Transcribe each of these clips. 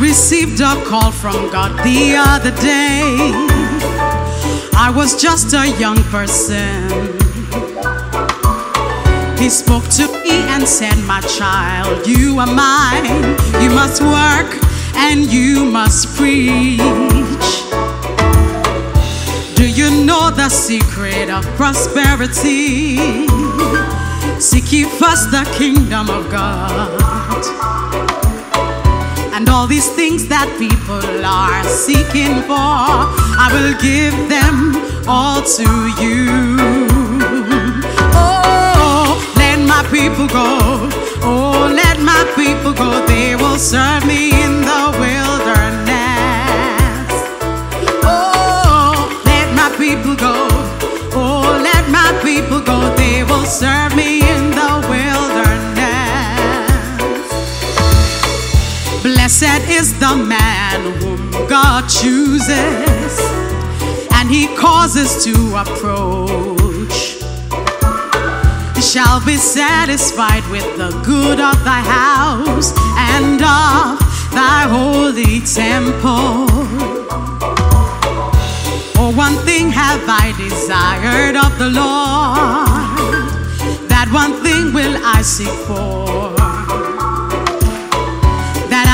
received a call from God the other day. I was just a young person. He spoke to me and said, My child, you are mine. You must work and you must preach. Do you know the secret of prosperity? Seek ye first the kingdom of God. And all these things that people are seeking for, I will give them all to you. Oh, let my people go. Oh, let my people go. They will serve me in the Blessed is the man whom God chooses and he causes to approach. He shall be satisfied with the good of thy house and of thy holy temple. For one thing have I desired of the Lord, that one thing will I seek for,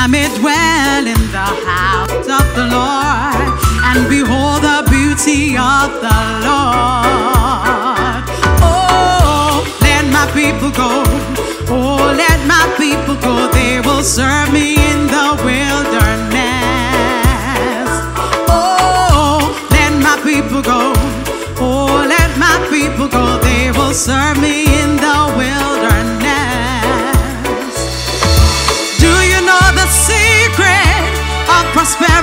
I may dwell in the house of the Lord and behold the beauty of the Lord. Oh, let my people go. Oh, let my people go. They will serve me in the wilderness. Oh, let my people go. Oh, let my people go. They will serve me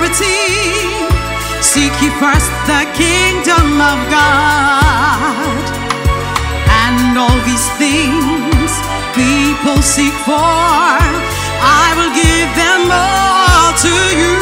prosperity? Seek ye first the kingdom of God, and all these things people seek for, I will give them all to you.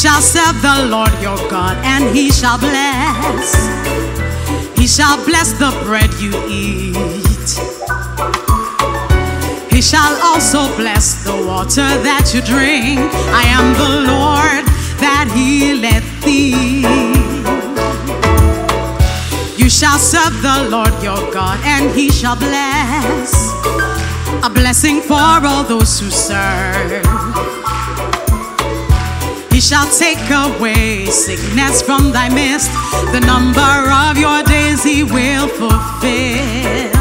Shall serve the Lord your God, and he shall bless. He shall bless the bread you eat. He shall also bless the water that you drink. I am the Lord that healeth thee. You shall serve the Lord your God, and he shall bless. A blessing for all those who serve. Shall take away sickness from thy midst. The number of your days he will fulfill.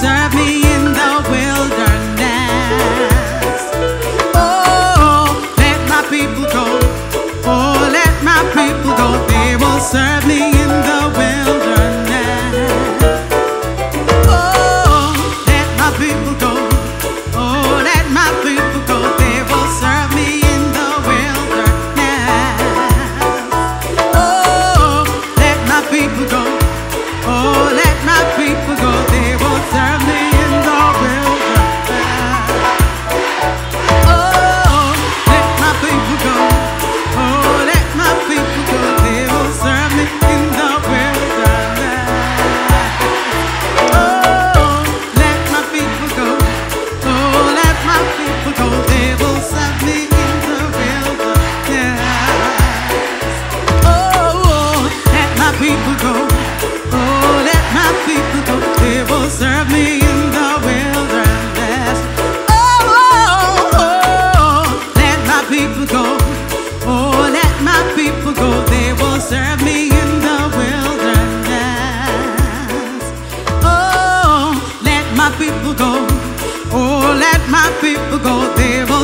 Serve me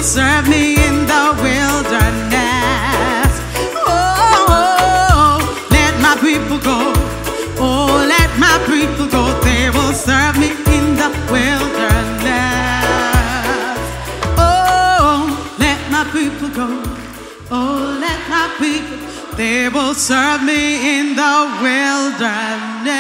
serve me in the wilderness. Oh, let my people go. Oh, let my people go. They will serve me in the wilderness. Oh, let my people go. Oh, let my people. They will serve me in the wilderness.